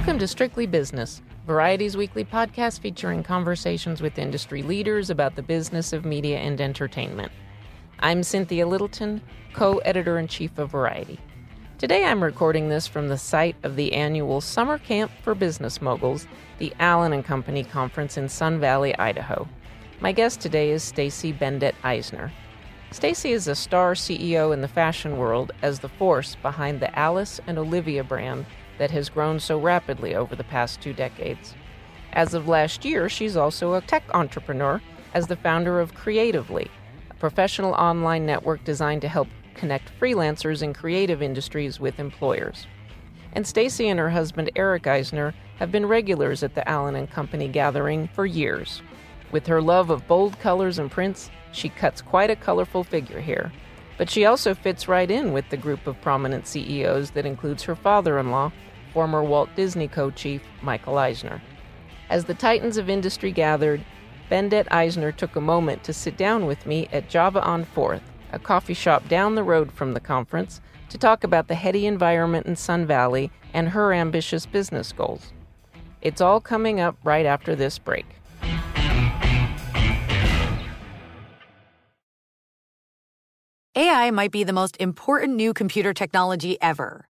Welcome to Strictly Business, Variety's weekly podcast featuring conversations with industry leaders about the business of media and entertainment. I'm Cynthia Littleton, co editor in chief of Variety. Today I'm recording this from the site of the annual Summer Camp for Business Moguls, the Allen and Company Conference in Sun Valley, Idaho. My guest today is Stacy Bendet Eisner. Stacy is a star CEO in the fashion world as the force behind the Alice and Olivia brand that has grown so rapidly over the past two decades. As of last year, she's also a tech entrepreneur as the founder of Creatively, a professional online network designed to help connect freelancers in creative industries with employers. And Stacy and her husband Eric Eisner have been regulars at the Allen and Company gathering for years. With her love of bold colors and prints, she cuts quite a colorful figure here. But she also fits right in with the group of prominent CEOs that includes her father in law, former Walt Disney co chief Michael Eisner. As the titans of industry gathered, Bendet Eisner took a moment to sit down with me at Java on 4th, a coffee shop down the road from the conference, to talk about the heady environment in Sun Valley and her ambitious business goals. It's all coming up right after this break. AI might be the most important new computer technology ever.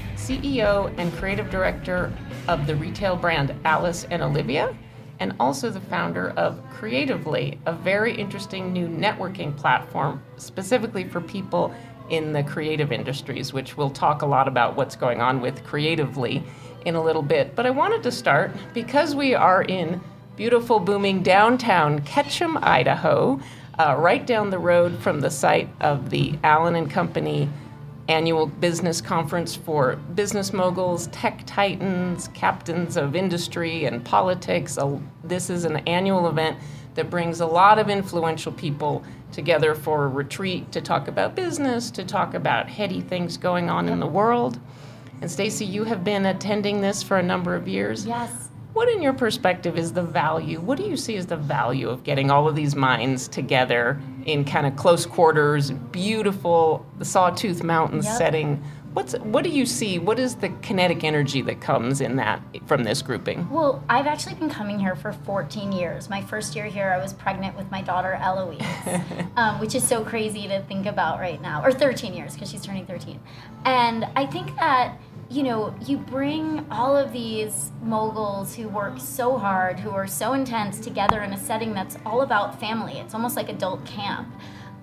CEO and creative director of the retail brand Alice and Olivia, and also the founder of Creatively, a very interesting new networking platform specifically for people in the creative industries, which we'll talk a lot about what's going on with Creatively in a little bit. But I wanted to start because we are in beautiful, booming downtown Ketchum, Idaho, uh, right down the road from the site of the Allen and Company annual business conference for business moguls, tech titans, captains of industry and politics. This is an annual event that brings a lot of influential people together for a retreat to talk about business, to talk about heady things going on in the world. And Stacy, you have been attending this for a number of years. Yes. What, in your perspective, is the value? What do you see as the value of getting all of these minds together in kind of close quarters, beautiful, the Sawtooth Mountain Yep. setting? What's what do you see? What is the kinetic energy that comes in that from this grouping? Well, I've actually been coming here for 14 years. My first year here, I was pregnant with my daughter Eloise, um, which is so crazy to think about right now. Or 13 years, because she's turning 13. And I think that, you know, you bring all of these moguls who work so hard, who are so intense together in a setting that's all about family. It's almost like adult camp.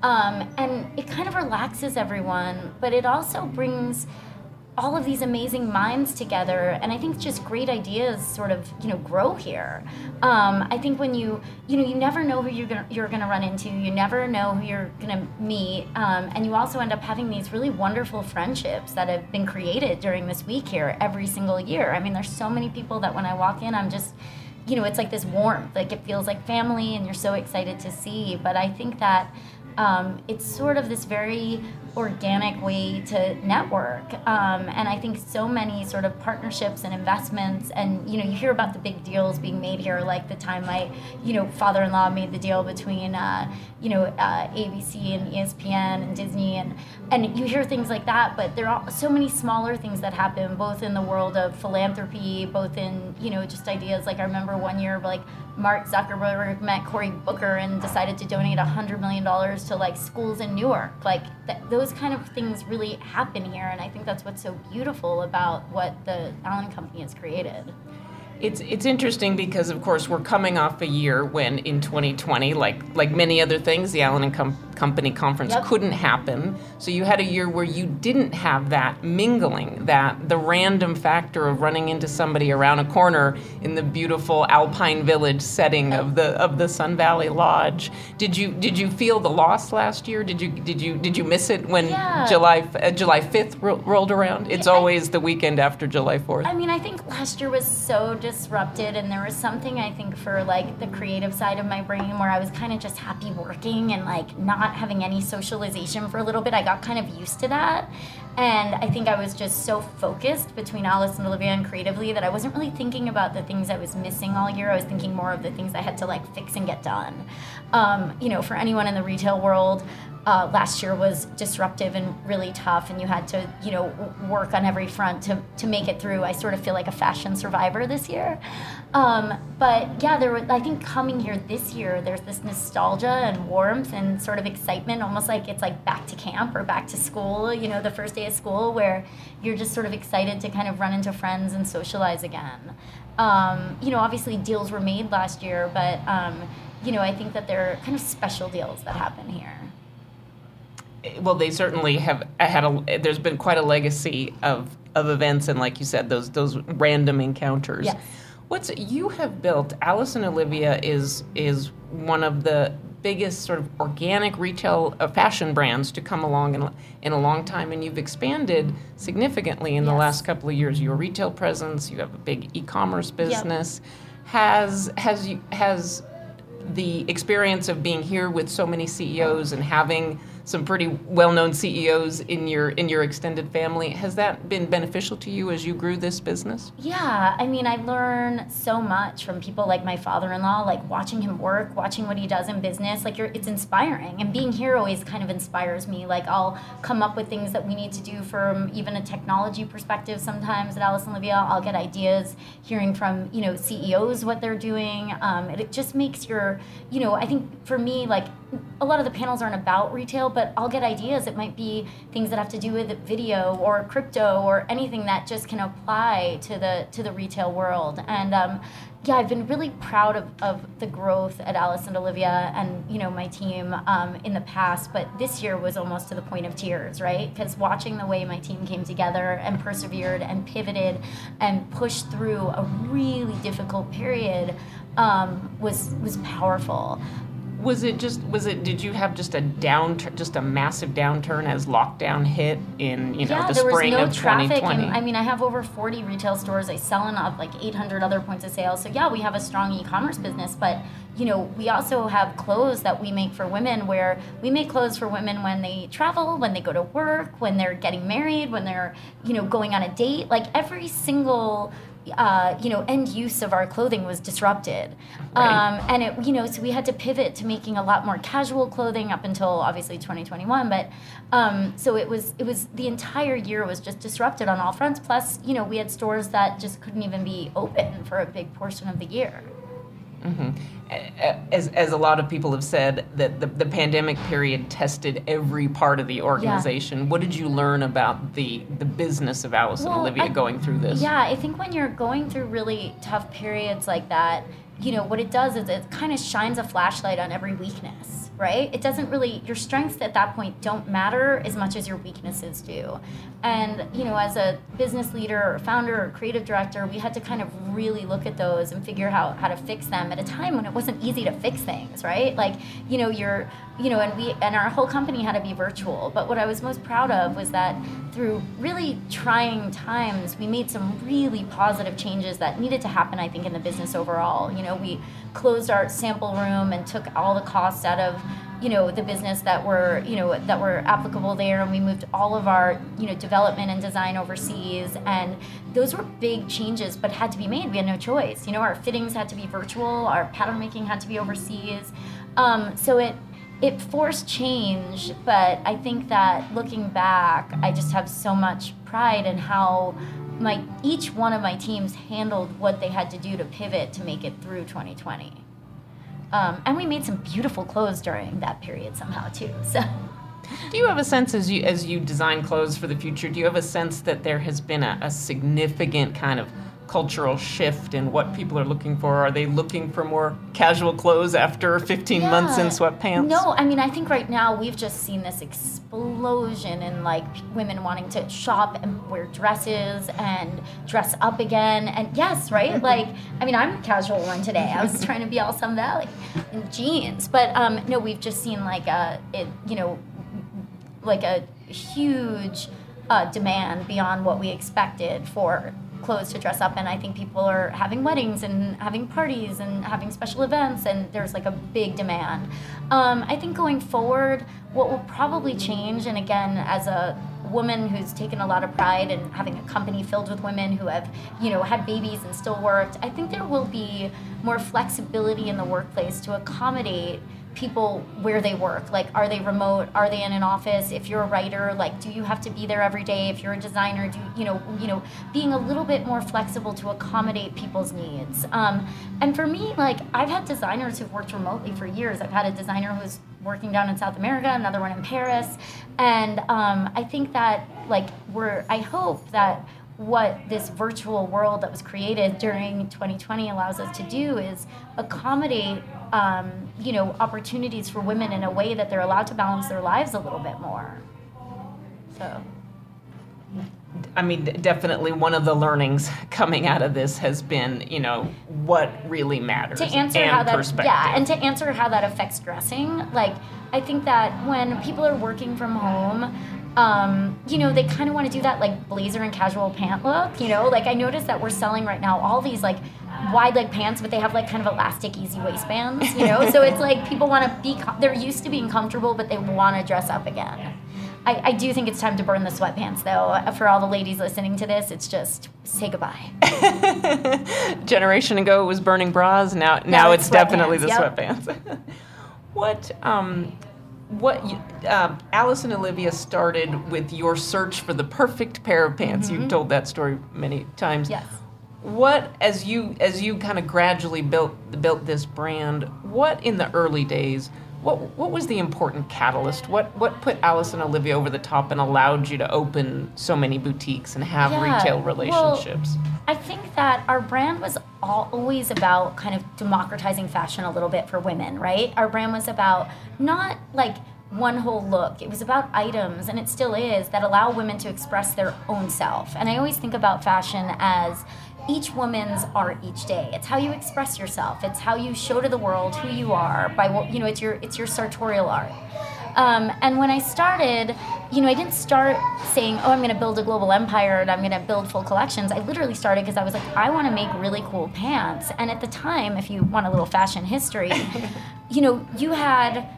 Um, and it kind of relaxes everyone, but it also brings all of these amazing minds together and i think just great ideas sort of you know grow here. Um, i think when you you know you never know who you're gonna you're gonna run into. You never know who you're gonna meet. Um, and you also end up having these really wonderful friendships that have been created during this week here every single year. I mean there's so many people that when i walk in i'm just you know it's like this warmth. Like it feels like family and you're so excited to see. But i think that um, it's sort of this very organic way to network. Um, and I think so many sort of partnerships and investments, and you know, you hear about the big deals being made here, like the time my, you know, father-in-law made the deal between, uh, you know, uh, ABC and ESPN and Disney, and and you hear things like that. But there are so many smaller things that happen, both in the world of philanthropy, both in you know just ideas. Like I remember one year, like Mark Zuckerberg met Cory Booker and decided to donate $100 million to like schools in Newark. Like th- those kind of things really happen here. And I think that's what's so beautiful about what the Allen Company has created. It's it's interesting because of course we're coming off a year when in 2020, like like many other things, the Allen and Company conference Yep. couldn't happen. So you had a year where you didn't have that mingling, that the random factor of running into somebody around a corner in the beautiful Alpine Village setting of the of the Sun Valley Lodge. Did you did you feel the loss last year? Did you did you did you miss it when Yeah. July uh, July 5th ro- rolled around? It's I- always the weekend after July 4th. I mean, I think last year was so disrupted, and there was something I think for like the creative side of my brain where I was kind of just happy working and like not having any socialization for a little bit. I got kind of used to that. And I think I was just so focused between Alice and Olivia and creatively that I wasn't really thinking about the things I was missing all year. I was thinking more of the things I had to like fix and get done. Um, you know, for anyone in the retail world, uh, last year was disruptive and really tough, and you had to, you know, work on every front to, to make it through. I sort of feel like a fashion survivor this year. Um, but yeah, there. Was, I think coming here this year, there's this nostalgia and warmth and sort of excitement, almost like it's like back to camp or back to school. You know, the first day of school, where you're just sort of excited to kind of run into friends and socialize again. Um, you know, obviously deals were made last year, but um, you know, I think that there are kind of special deals that happen here. well, they certainly have had a. There's been quite a legacy of of events, and like you said, those those random encounters. Yes. What's you have built? Alice and Olivia is is one of the biggest sort of organic retail uh, fashion brands to come along in, a- in a long time, and you've expanded significantly in the last couple of years. Your retail presence, you have a big e-commerce business. Has has you has the experience of being here with so many CEOs and having some pretty well-known CEOs in your in your extended family has that been beneficial to you as you grew this business? Yeah, I mean, I learn so much from people like my father-in-law, like watching him work, watching what he does in business. Like, it's inspiring, and being here always kind of inspires me. Like, I'll come up with things that we need to do from even a technology perspective. Sometimes at Alice and Olivia, I'll get ideas, hearing from you know CEOs what they're doing. Um, it, it just makes your, you know, I think for me, like a lot of the panels aren't about retail, but I'll get ideas. It might be things that have to do with video or crypto or anything that just can apply to the to the retail world. And um, yeah, I've been really proud of, of the growth at Alice and Olivia and you know my team um, in the past. But this year was almost to the point of tears, right? Because watching the way my team came together and persevered and pivoted and pushed through a really difficult period um, was was powerful. Was it just was it did you have just a downturn just a massive downturn as lockdown hit in, you know, yeah, the there was spring no of traffic, 2020? and I mean, I have over 40 retail stores. I sell in uh, like 800 other points of sale. So yeah, we have a strong e-commerce business, but you know, we also have clothes that we make for women, where we make clothes for women when they travel, when they go to work, when they're getting married, when they're you know going on a date. Like every single uh, you know, end use of our clothing was disrupted, Right. um, and it, you know, so we had to pivot to making a lot more casual clothing up until obviously 2021. But um, so it was, it was the entire year was just disrupted on all fronts. Plus, you know, we had stores that just couldn't even be open for a big portion of the year. Mm-hmm. as, as a lot of people have said, that the, the pandemic period tested every part of the organization. What did you learn about the, the business of Alice and Olivia I- going through this? Yeah, I think when you're going through really tough periods like that, you know, what it does is it kind of shines a flashlight on every weakness. Right? It doesn't really, your strengths at that point don't matter as much as your weaknesses do. And, you know, as a business leader or founder or creative director, we had to kind of really look at those and figure out how to fix them at a time when it wasn't easy to fix things, right? Like, you know, you're, you know, and we, and our whole company had to be virtual. But what I was most proud of was that through really trying times, we made some really positive changes that needed to happen, I think, in the business overall. You know, we closed our sample room and took all the costs out of you know the business that were you know that were applicable there. And we moved all of our you know development and design overseas. And those were big changes but had to be made. We had no choice. You know our fittings had to be virtual. Our pattern making had to be overseas. Um, so it it forced change but i think that looking back i just have so much pride in how my each one of my teams handled what they had to do to pivot to make it through 2020 um, and we made some beautiful clothes during that period somehow too. So. Do you have a sense as you as you design clothes for the future? Do you have a sense that there has been a, a significant kind of cultural shift in what people are looking for? Are they looking for more casual clothes after 15 yeah. months in sweatpants? No, I mean, I think right now we've just seen this explosion in like women wanting to shop and wear dresses and dress up again. And yes, right? like, I mean, I'm a casual one today. I was trying to be all Sun Valley in jeans. But um, no, we've just seen like a, it, you know, like a huge uh, demand beyond what we expected for clothes to dress up in. I think people are having weddings and having parties and having special events, and there's like a big demand. Um, I think going forward, what will probably change, and again, as a woman who's taken a lot of pride in having a company filled with women who have, you know, had babies and still worked, I think there will be more flexibility in the workplace to accommodate people where they work. Like are they remote? Are they in an office? If you're a writer like do you have to be there every day? If you're a designer do you know you know being a little bit more flexible to accommodate people's needs. Um, and for me like i've had designers who've worked remotely for years. I've had a designer who's working down in south america another one in paris. And um, i think that like we're i hope that what this virtual world that was created during 2020 allows us to do is accommodate um, you know opportunities for women in a way that they're allowed to balance their lives a little bit more so I mean, definitely one of the learnings coming out of this has been, you know, what really matters. To answer how that, yeah, and to answer how that affects dressing, like I think that when people are working from home, um, you know, they kind of want to do that like blazer and casual pant look. You know, like I noticed that we're selling right now all these like wide leg pants, but they have like kind of elastic, easy waistbands. You know, so it's like people want to be. Com- they're used to being comfortable, but they want to dress up again. I, I, do think it's time to burn the sweatpants, though. For all the ladies listening to this, it's just say goodbye. Generation ago, it was burning bras. Now, now, now it's, it's definitely the yep. sweatpants. what um, what you, uh, Alice and Olivia started with your search for the perfect pair of pants. Mm-hmm. You've told that story many times. Yes. What as you as you kind of gradually built built this brand, what in the early days, what what was the important catalyst? What what put Alice and Olivia over the top and allowed you to open so many boutiques and have yeah, retail relationships? Well, I think that our brand was always about kind of democratizing fashion a little bit for women, right? Our brand was about not like one whole look. It was about items, and it still is, that allow women to express their own self. And I always think about fashion as each woman's art each day. It's how you express yourself. It's how you show to the world who you are by what you know. It's your it's your sartorial art. Um, and when I started, you know, I didn't start saying, oh, I'm going to build a global empire and I'm going to build full collections. I literally started because I was like, I want to make really cool pants. And at the time, if you want a little fashion history, you know, you had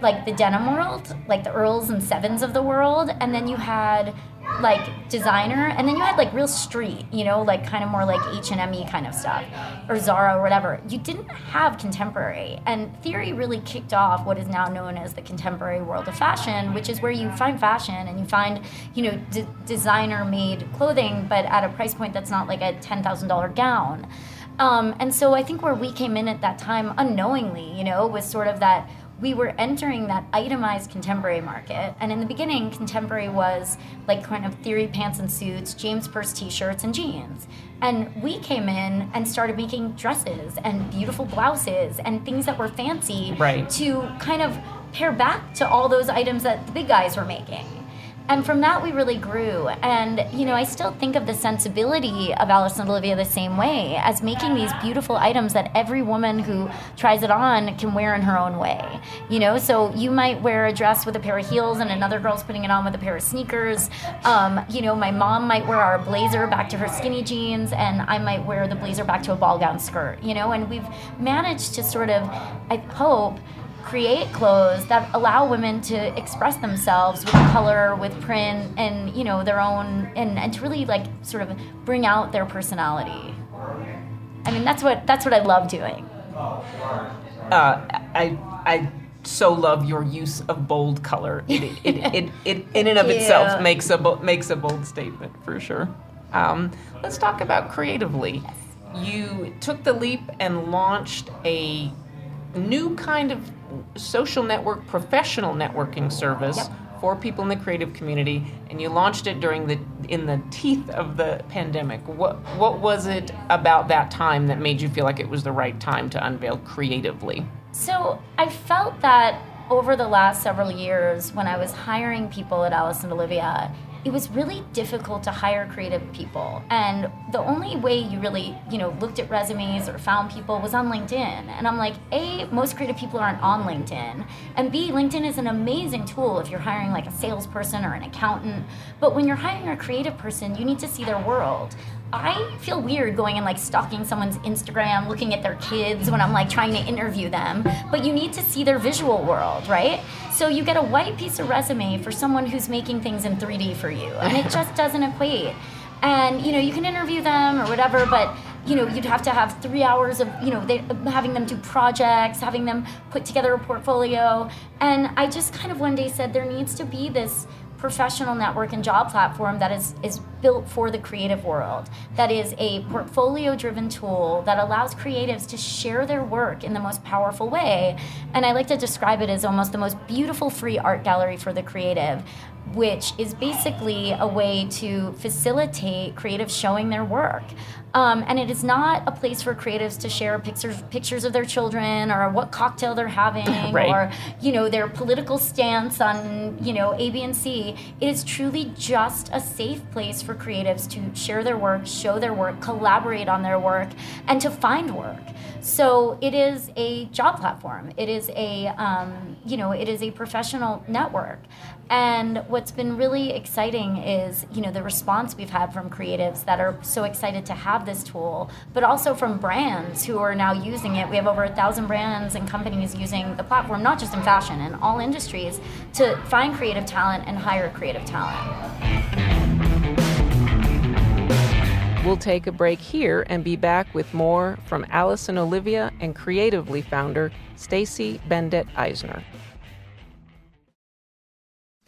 like the denim world, like the Earls and Sevens of the world, and then you had like designer and then you had like real street you know like kind of more like h&m kind of stuff or zara or whatever. You didn't have contemporary and theory really kicked off what is now known as the contemporary world of fashion which is where you find fashion and you find you know d- designer made clothing but at a price point that's not like a $10000 gown. Um, and so i think where we came in at that time unknowingly you know was sort of that we were entering that itemized contemporary market. And in the beginning, contemporary was like kind of theory pants and suits, James Perse t shirts, and jeans. And we came in and started making dresses and beautiful blouses and things that were fancy right. to kind of pair back to all those items that the big guys were making and from that we really grew. And you know i still think of the sensibility of alice and olivia the same way as making these beautiful items that every woman who tries it on can wear in her own way. You know so you might wear a dress with a pair of heels and another girl's putting it on with a pair of sneakers. Um, you know my mom might wear our blazer back to her skinny jeans and i might wear the blazer back to a ball gown skirt you know? And we've managed to sort of i hope create clothes that allow women to express themselves with color, with print, and you know their own, and, and to really like sort of bring out their personality. I mean, that's what that's what I love doing. Uh, I I so love your use of bold color. It it, it, it, it in and of itself makes a makes a bold statement for sure. Um, let's talk about creatively. You took the leap and launched a new kind of social network professional networking service yep. for people in the creative community and you launched it during the in the teeth of the pandemic what what was it about that time that made you feel like it was the right time to unveil creatively so i felt that over the last several years when i was hiring people at alice and olivia it was really difficult to hire creative people. And the only way you really, you know, looked at resumes or found people was on LinkedIn. And I'm like, A, most creative people aren't on LinkedIn. And B, LinkedIn is an amazing tool if you're hiring like a salesperson or an accountant. But when you're hiring a creative person, you need to see their world. I feel weird going and like stalking someone's Instagram, looking at their kids when I'm like trying to interview them. But you need to see their visual world, right? So you get a white piece of resume for someone who's making things in 3D for you, and it just doesn't equate. And you know, you can interview them or whatever, but you know, you'd have to have three hours of, you know, they, having them do projects, having them put together a portfolio. And I just kind of one day said there needs to be this professional network and job platform that is, is built for the creative world, that is a portfolio driven tool that allows creatives to share their work in the most powerful way. And I like to describe it as almost the most beautiful free art gallery for the creative which is basically a way to facilitate creatives showing their work. Um, and it is not a place for creatives to share pictures pictures of their children or what cocktail they're having right. or you know their political stance on you know A, B, and C. It is truly just a safe place for creatives to share their work, show their work, collaborate on their work, and to find work. So it is a job platform. It is a um, you know it is a professional network. And what's been really exciting is, you know, the response we've had from creatives that are so excited to have this tool, but also from brands who are now using it. We have over a thousand brands and companies using the platform, not just in fashion, in all industries, to find creative talent and hire creative talent. We'll take a break here and be back with more from Alice and Olivia and Creatively founder Stacy Bendet Eisner.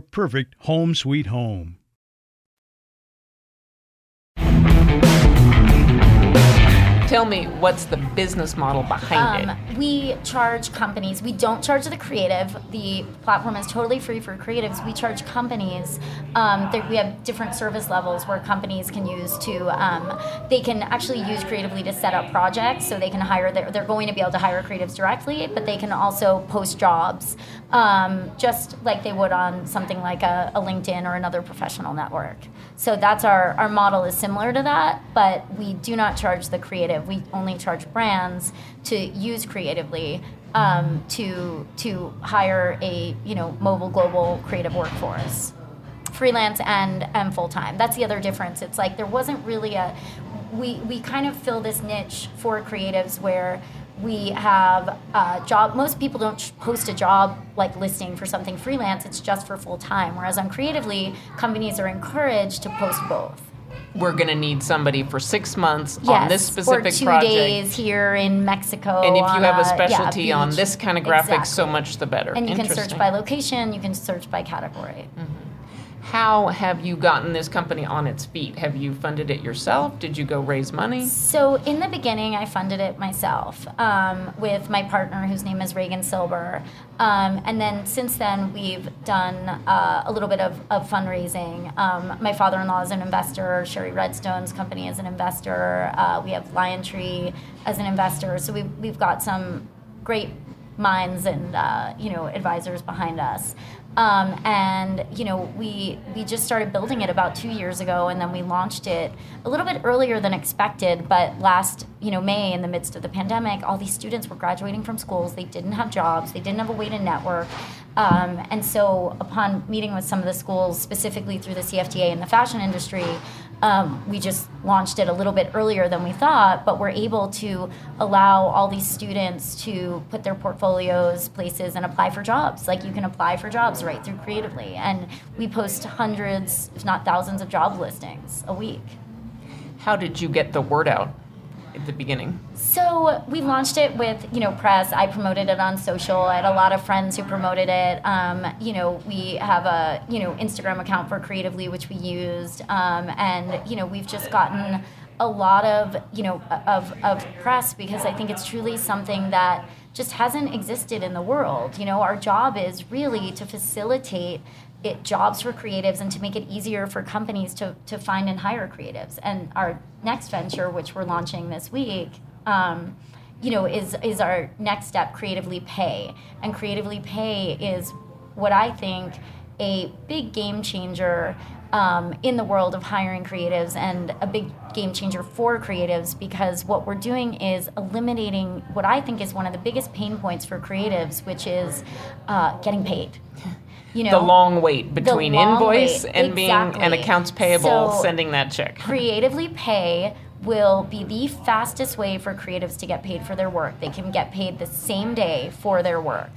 perfect home sweet home. Tell me, what's the business model behind Um, it? we charge companies. We don't charge the creative. The platform is totally free for creatives. We charge companies. Um, there, we have different service levels where companies can use to. Um, they can actually use creatively to set up projects, so they can hire. Their, they're going to be able to hire creatives directly, but they can also post jobs, um, just like they would on something like a, a LinkedIn or another professional network. So that's our our model is similar to that, but we do not charge the creative. We only charge brands to use creatively um, to to hire a you know mobile global creative workforce, freelance and and full time. That's the other difference. It's like there wasn't really a we we kind of fill this niche for creatives where we have a job most people don't post a job like listing for something freelance it's just for full time whereas on creatively companies are encouraged to post both We're going to need somebody for six months on this specific or two project. days here in Mexico. and if you have a yeah, specialty on this kind of graphics, so much the better. And you can search by location. You can search by category. Mm-hmm. How have you gotten this company on its feet? Have you funded it yourself? Did you go raise money? So in the beginning, I funded it myself um, with my partner, whose name is Reagan Silber. Um, and then since then, we've done uh, a little bit of, of fundraising. Um, my father-in-law is an investor. Shari Redstone's company is an investor. Uh, we have LionTree as an investor. So we've, we've got some great minds and uh, you know advisors behind us. Um, and you know we we just started building it about two years ago, and then we launched it a little bit earlier than expected. But last you know May, in the midst of the pandemic, all these students were graduating from schools. They didn't have jobs. They didn't have a way to network. Um, and so, upon meeting with some of the schools, specifically through the CFDA and the fashion industry, um, we just launched it a little bit earlier than we thought, but we're able to allow all these students to put their portfolios places and apply for jobs. Like you can apply for jobs right through Creatively. And we post hundreds, if not thousands, of job listings a week. How did you get the word out at the beginning? So we launched it with you know press. I promoted it on social. I had a lot of friends who promoted it. Um, you know we have a you know Instagram account for Creatively which we used, um, and you know we've just gotten a lot of you know of of press because I think it's truly something that just hasn't existed in the world. You know our job is really to facilitate jobs for creatives and to make it easier for companies to, to find and hire creatives. And our next venture, which we're launching this week, um, you know, is is our next step, Creatively Pay. And Creatively Pay is what I think a big game changer um, in the world of hiring creatives and a big game changer for creatives because what we're doing is eliminating what I think is one of the biggest pain points for creatives, which is uh, getting paid. You know, the long wait between long invoice wait, and being and exactly. accounts payable So- sending that check. Creatively Pay will be the fastest way for creatives to get paid for their work. They can get paid the same day for their work.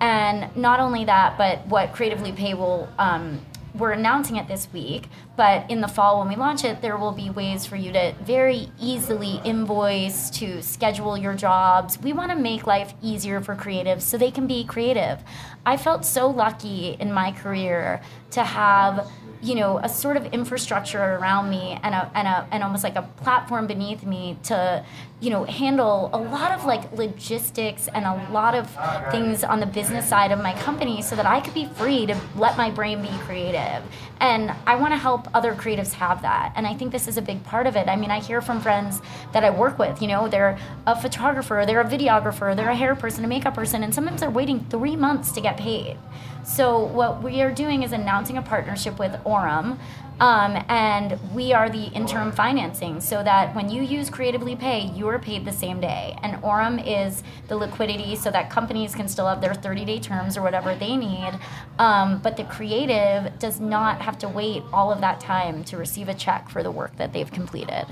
And not only that, but what Creatively Pay will, um, we're announcing it this week, but in the fall when we launch it, there will be ways for you to very easily invoice, to schedule your jobs. We want to make life easier for creatives so they can be creative. I felt so lucky in my career to have you know a sort of infrastructure around me and a, and a and almost like a platform beneath me to you know handle a lot of like logistics and a lot of things on the business side of my company so that I could be free to let my brain be creative. And I want to help other creatives have that. And I think this is a big part of it. I mean I hear from friends that I work with you know they're a photographer they're a videographer they're a hair person a makeup person and sometimes they're waiting 3 months to get paid so what we are doing is announcing a partnership with Aurum, um, and we are the interim financing, so that when you use Creatively Pay, you are paid the same day. And Aurum is the liquidity, so that companies can still have their 30-day terms or whatever they need, um, but the creative does not have to wait all of that time to receive a check for the work that they've completed.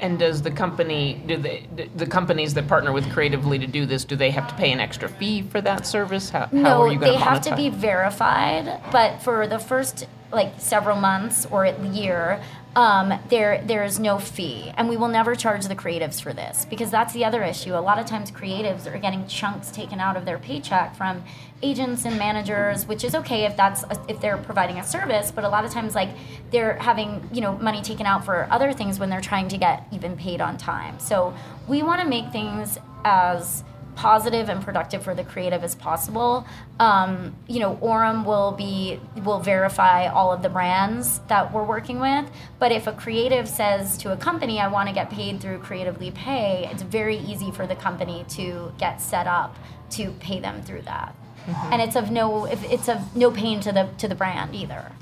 And does the company do they d- the companies that partner with Creatively to do this? Do they have to pay an extra fee for that service? How, how no, are you going to No, they have to be verified, but for the first like several months or a year, um, there there is no fee, and we will never charge the creatives for this because that's the other issue. A lot of times, creatives are getting chunks taken out of their paycheck from agents and managers, which is okay if that's a, if they're providing a service. But a lot of times, like they're having you know money taken out for other things when they're trying to get even paid on time. So we want to make things as positive and productive for the creative as possible. Um, you know, Aurum will be will verify all of the brands that we're working with. But if a creative says to a company, "I want to get paid through Creatively Pay," it's very easy for the company to get set up to pay them through that. Mm-hmm. And it's of no it's of no pain to the to the brand either.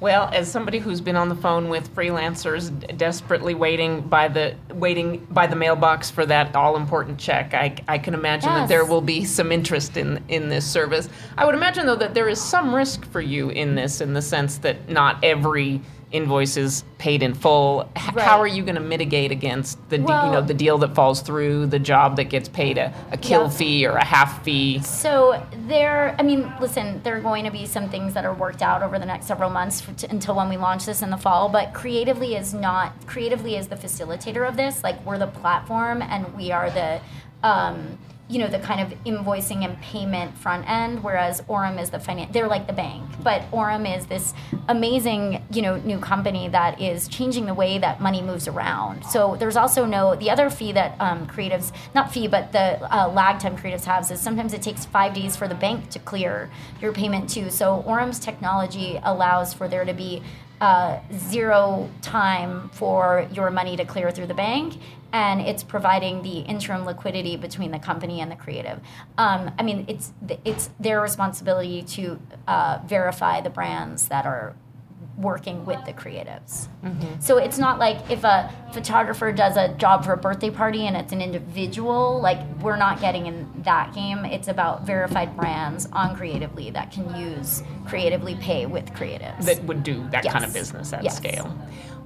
Well, as somebody who's been on the phone with freelancers desperately waiting by the waiting by the mailbox for that all important check, I, I can imagine yes. that there will be some interest in in this service. I would imagine though that there is some risk for you in this in the sense that not every invoices paid in full. Right. How are you going to mitigate against the well, you know the deal that falls through, the job that gets paid a, a kill fee or a half fee? So there, I mean, listen, there are going to be some things that are worked out over the next several months to, until when we launch this in the fall. But creatively is not creatively is the facilitator of this. Like we're the platform, and we are the. Um, you know the kind of invoicing and payment front end whereas Aurum is the finance they're like the bank. But Aurum is this amazing you know new company that is changing the way that money moves around. So there's also no the other fee that um, creatives not fee but the uh, lag time creatives have is sometimes it takes five days for the bank to clear your payment too. So Aurum's technology allows for there to be uh, zero time for your money to clear through the bank and it's providing the interim liquidity between the company and the creative. Um, I mean, it's it's their responsibility to uh, verify the brands that are working with the creatives. Mm-hmm. So it's not like if a photographer does a job for a birthday party and it's an individual, like we're not getting in that game. It's about verified brands on Creatively that can use Creatively Pay with creatives. That would do that yes. kind of business at yes. scale.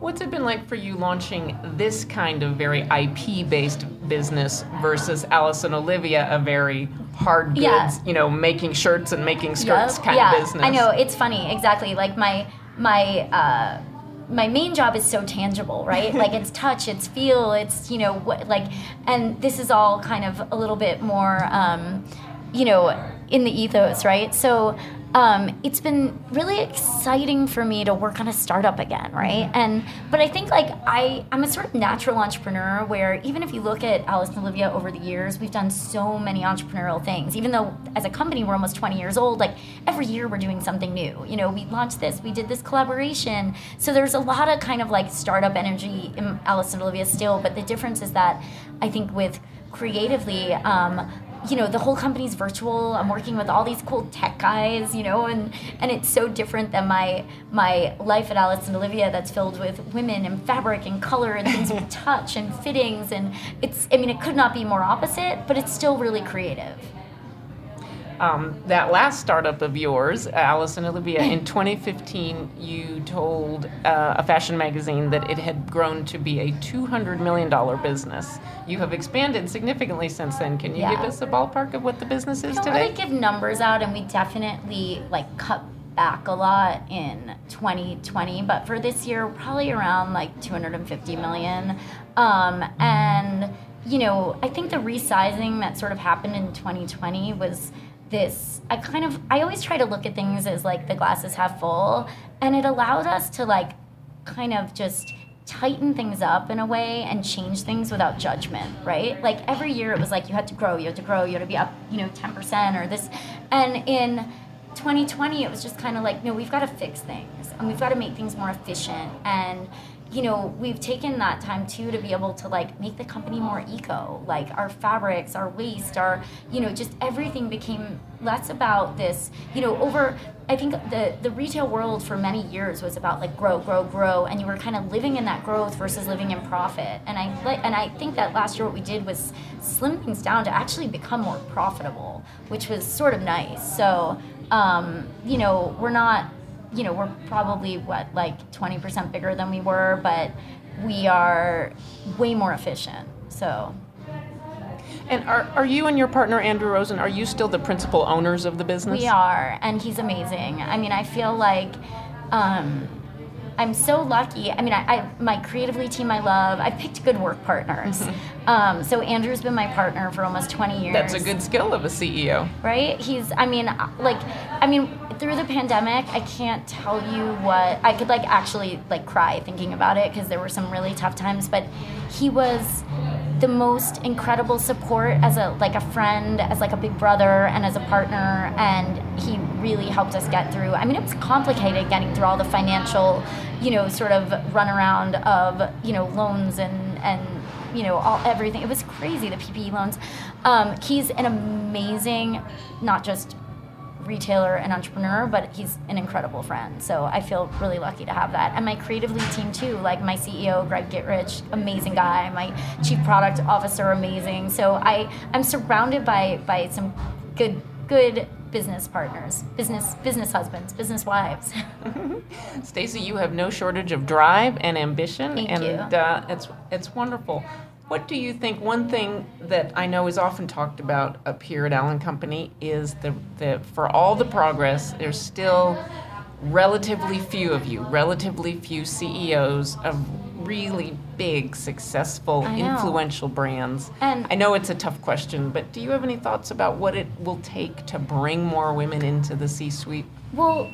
What's it been like for you launching this kind of very IP based business versus Alice and Olivia, a very hard goods, yeah. you know, making shirts and making skirts yep. kind yeah. of business? I know, it's funny, exactly. Like my my uh, my main job is so tangible, right? like it's touch, it's feel, it's you know what like, and this is all kind of a little bit more, um, you know, in the ethos, right? So um, it's been really exciting for me to work on a startup again, right? Mm-hmm. And but I think like I I'm a sort of natural entrepreneur where even if you look at Alice and Olivia over the years, we've done so many entrepreneurial things. Even though as a company we're almost 20 years old, like every year we're doing something new. You know, we launched this, we did this collaboration. So there's a lot of kind of like startup energy in Alice and Olivia still, but the difference is that I think with creatively um, you know the whole company's virtual. I'm working with all these cool tech guys you know and and it's so different than my my life at alice and olivia that's filled with women and fabric and color and things with touch and fittings. And it's i mean it could not be more opposite but it's still really creative um, that last startup of yours, Alice and Olivia, in 2015, you told uh, a fashion magazine that it had grown to be a $200 million business. You have expanded significantly since then. Can you yeah. give us a ballpark of what the business is don't today? Really give numbers out, and we definitely like cut back a lot in 2020, but for this year, probably around like 250 million. Um, and you know, I think the resizing that sort of happened in 2020 was this i kind of i always try to look at things as like the glasses half full and it allowed us to like kind of just tighten things up in a way and change things without judgment right? Like every year it was like you had to grow you had to grow you had to be up you know 10% or this. And in 2020 it was just kind of like no we've got to fix things and we've got to make things more efficient and you know, we've taken that time too to be able to like make the company more eco. Like our fabrics, our waste, our, you know, just everything became less about this, you know, over I think the the retail world for many years was about like grow, grow, grow, and you were kind of living in that growth versus living in profit. And I and I think that last year what we did was slim things down to actually become more profitable, which was sort of nice. So, um, you know, we're not you know, we're probably what like 20% bigger than we were, but we are way more efficient. So and are, are you and your partner Andrew Rosen are you still the principal owners of the business? We are, and he's amazing. I mean, I feel like Um, I'm so lucky. I mean, I, I, my creatively team I love. I picked good work partners. Um, so Andrew's been my partner for almost 20 years. That's a good skill of a CEO. Right? He's. I mean, like, I mean, through the pandemic, I can't tell you what I could like actually like cry thinking about it because there were some really tough times. But he was the most incredible support as a like a friend, as like a big brother, and as a partner. And he really helped us get through. I mean, it was complicated getting through all the financial, you know, sort of runaround of you know loans and and you know all everything. It was crazy the PPE loans. Um, he's an amazing, not just retailer and entrepreneur, but he's an incredible friend. So I feel really lucky to have that. And my creative lead team too, like my CEO Greg Gitrich, amazing guy. My chief product officer, amazing. So I I'm surrounded by by some good good business partners, business business husbands, business wives. Stacy, you have no shortage of drive and ambition, Thank and you. Uh, it's it's wonderful. What do you think? One thing that I know is often talked about up here at Allen Company is the, the for all the progress, there's still relatively few of you, relatively few CEOs of really big, successful, influential brands. And- I know it's a tough question, but do you have any thoughts about what it will take to bring more women into the C-suite? Well,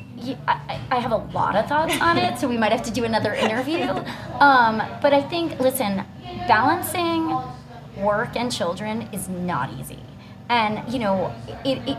I have a lot of thoughts on it, so we might have to do another interview. Um, but I think, listen, balancing work and children is not easy. And you know, it, it,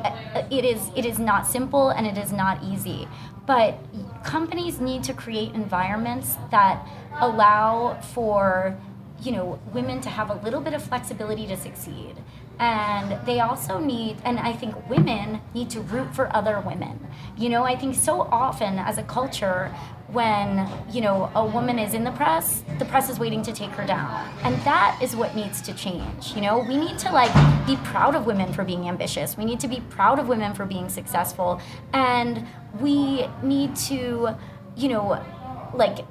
it is it is not simple and it is not easy. But companies need to create environments that allow for you know women to have a little bit of flexibility to succeed. And they also need and i think women need to root for other women. You know i think so often as a culture when you know a woman is in the press the press is waiting to take her down. And that is what needs to change you know? We need to like be proud of women for being ambitious. We need to be proud of women for being successful. And we need to you know like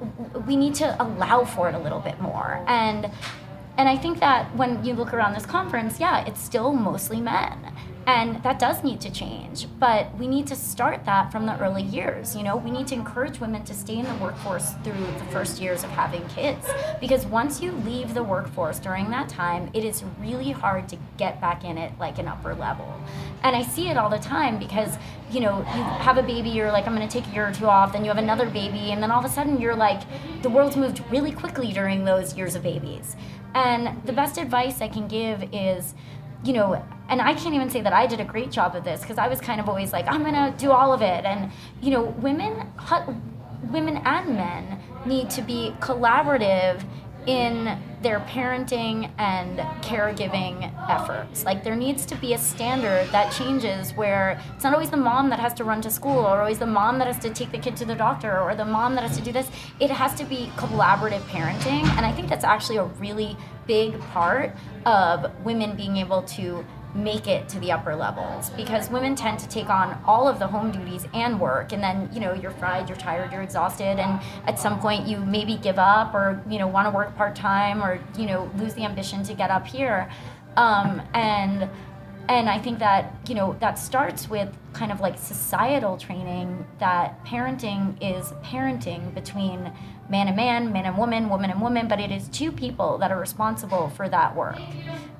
we need to allow for it a little bit more. And and i think that when you look around this conference yeah it's still mostly men and that does need to change but we need to start that from the early years you know? We need to encourage women to stay in the workforce through the first years of having kids because once you leave the workforce during that time it is really hard to get back in it like an upper level. And i see it all the time because you know you have a baby you're like i'm going to take a year or two off then you have another baby and then all of a sudden you're like the world's moved really quickly during those years of babies. And the best advice i can give is you know, and I can't even say that I did a great job of this because I was kind of always like, I'm gonna do all of it. And you know, women, women and men need to be collaborative in their parenting and caregiving efforts. Like there needs to be a standard that changes where it's not always the mom that has to run to school or always the mom that has to take the kid to the doctor or the mom that has to do this. It has to be collaborative parenting. And I think that's actually a really big part of women being able to make it to the upper levels. Because women tend to take on all of the home duties and work and then you know you're fried you're tired you're exhausted and at some point you maybe give up or you know want to work part-time or you know lose the ambition to get up here. Um, and and i think that you know that starts with kind of like societal training that parenting is parenting between man and man man and woman woman and woman but it is two people that are responsible for that work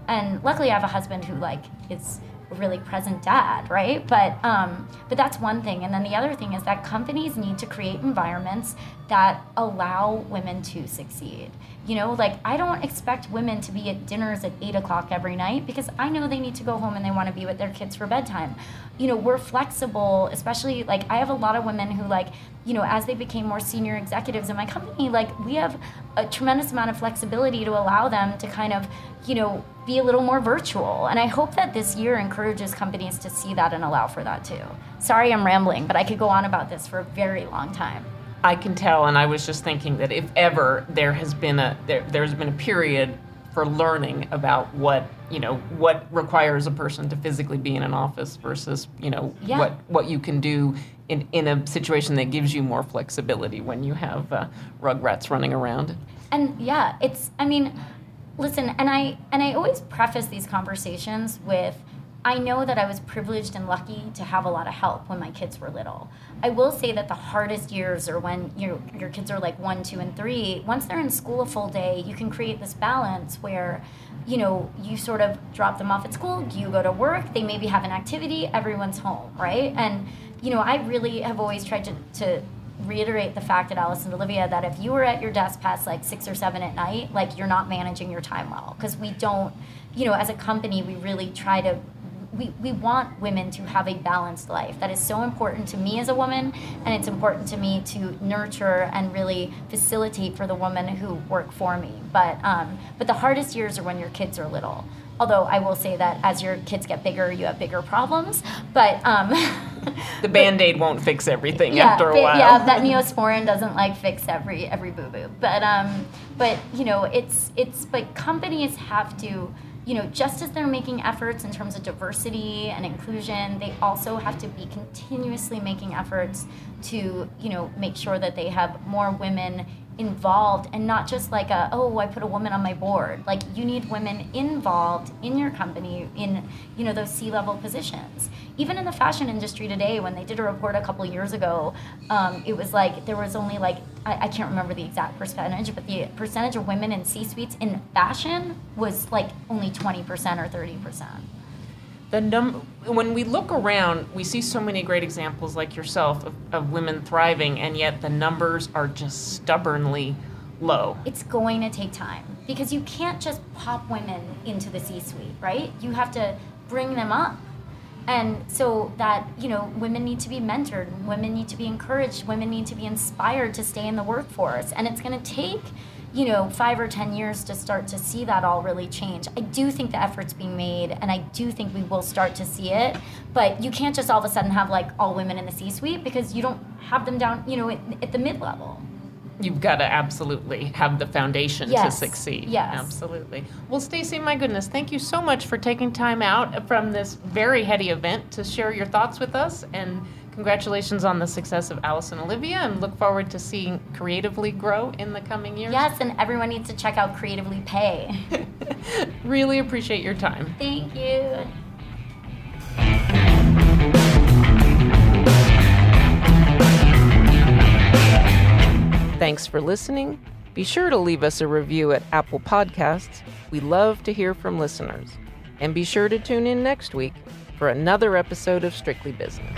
and luckily i have a husband who like is a really present dad right? But um, but that's one thing. And then the other thing is that companies need to create environments that allow women to succeed you know like i don't expect women to be at dinners at 8 o'clock every night because i know they need to go home and they want to be with their kids for bedtime. You know we're flexible especially like i have a lot of women who like you know as they became more senior executives in my company like we have a tremendous amount of flexibility to allow them to kind of you know be a little more virtual. And i hope that this year encourages companies to see that and allow for that too. Sorry i'm rambling but i could go on about this for a very long time I can tell, and I was just thinking that if ever there has been a there, there's been a period for learning about what you know what requires a person to physically be in an office versus you know Yeah. what what you can do in in a situation that gives you more flexibility when you have uh, rugrats running around. and yeah it's i mean listen and i and i always preface these conversations with I know that I was privileged and lucky to have a lot of help when my kids were little. I will say that the hardest years are when your your kids are like one, two, and three. Once they're in school a full day, you can create this balance where, you know, you sort of drop them off at school, you go to work, they maybe have an activity, everyone's home, right? And you know, I really have always tried to, to reiterate the fact at Alice and Olivia that if you were at your desk past like six or seven at night, like you're not managing your time well. Because we don't, you know, as a company, we really try to we, we want women to have a balanced life. That is so important to me as a woman, and it's important to me to nurture and really facilitate for the women who work for me. But um, but the hardest years are when your kids are little. Although I will say that as your kids get bigger, you have bigger problems. But um, the band aid won't fix everything yeah, after a while. Yeah, that neosporin doesn't like fix every every boo boo. But um, but you know, it's it's but companies have to you know, just as they're making efforts in terms of diversity and inclusion, they also have to be continuously making efforts to, you know, make sure that they have more women involved and not just like a oh i put a woman on my board. Like you need women involved in your company in you know those c-level positions even in the fashion industry today when they did a report a couple years ago um, it was like there was only like I, I can't remember the exact percentage but the percentage of women in c-suites in fashion was like only 20% or 30% the num- when we look around, we see so many great examples like yourself of, of women thriving, and yet the numbers are just stubbornly low. It's going to take time because you can't just pop women into the C suite, right? You have to bring them up. And so that, you know, women need to be mentored, women need to be encouraged, women need to be inspired to stay in the workforce. And it's going to take you know, five or 10 years to start to see that all really change. I do think the effort's being made, and I do think we will start to see it. But you can't just all of a sudden have like all women in the C suite because you don't have them down, you know, at, at the mid level. You've got to absolutely have the foundation yes. to succeed. Yes. Absolutely. Well, Stacey, my goodness, thank you so much for taking time out from this very heady event to share your thoughts with us and Congratulations on the success of Alice and Olivia and look forward to seeing Creatively grow in the coming years. Yes, and everyone needs to check out Creatively Pay. really appreciate your time. Thank you. Thanks for listening. Be sure to leave us a review at Apple Podcasts. We love to hear from listeners. And be sure to tune in next week for another episode of Strictly Business.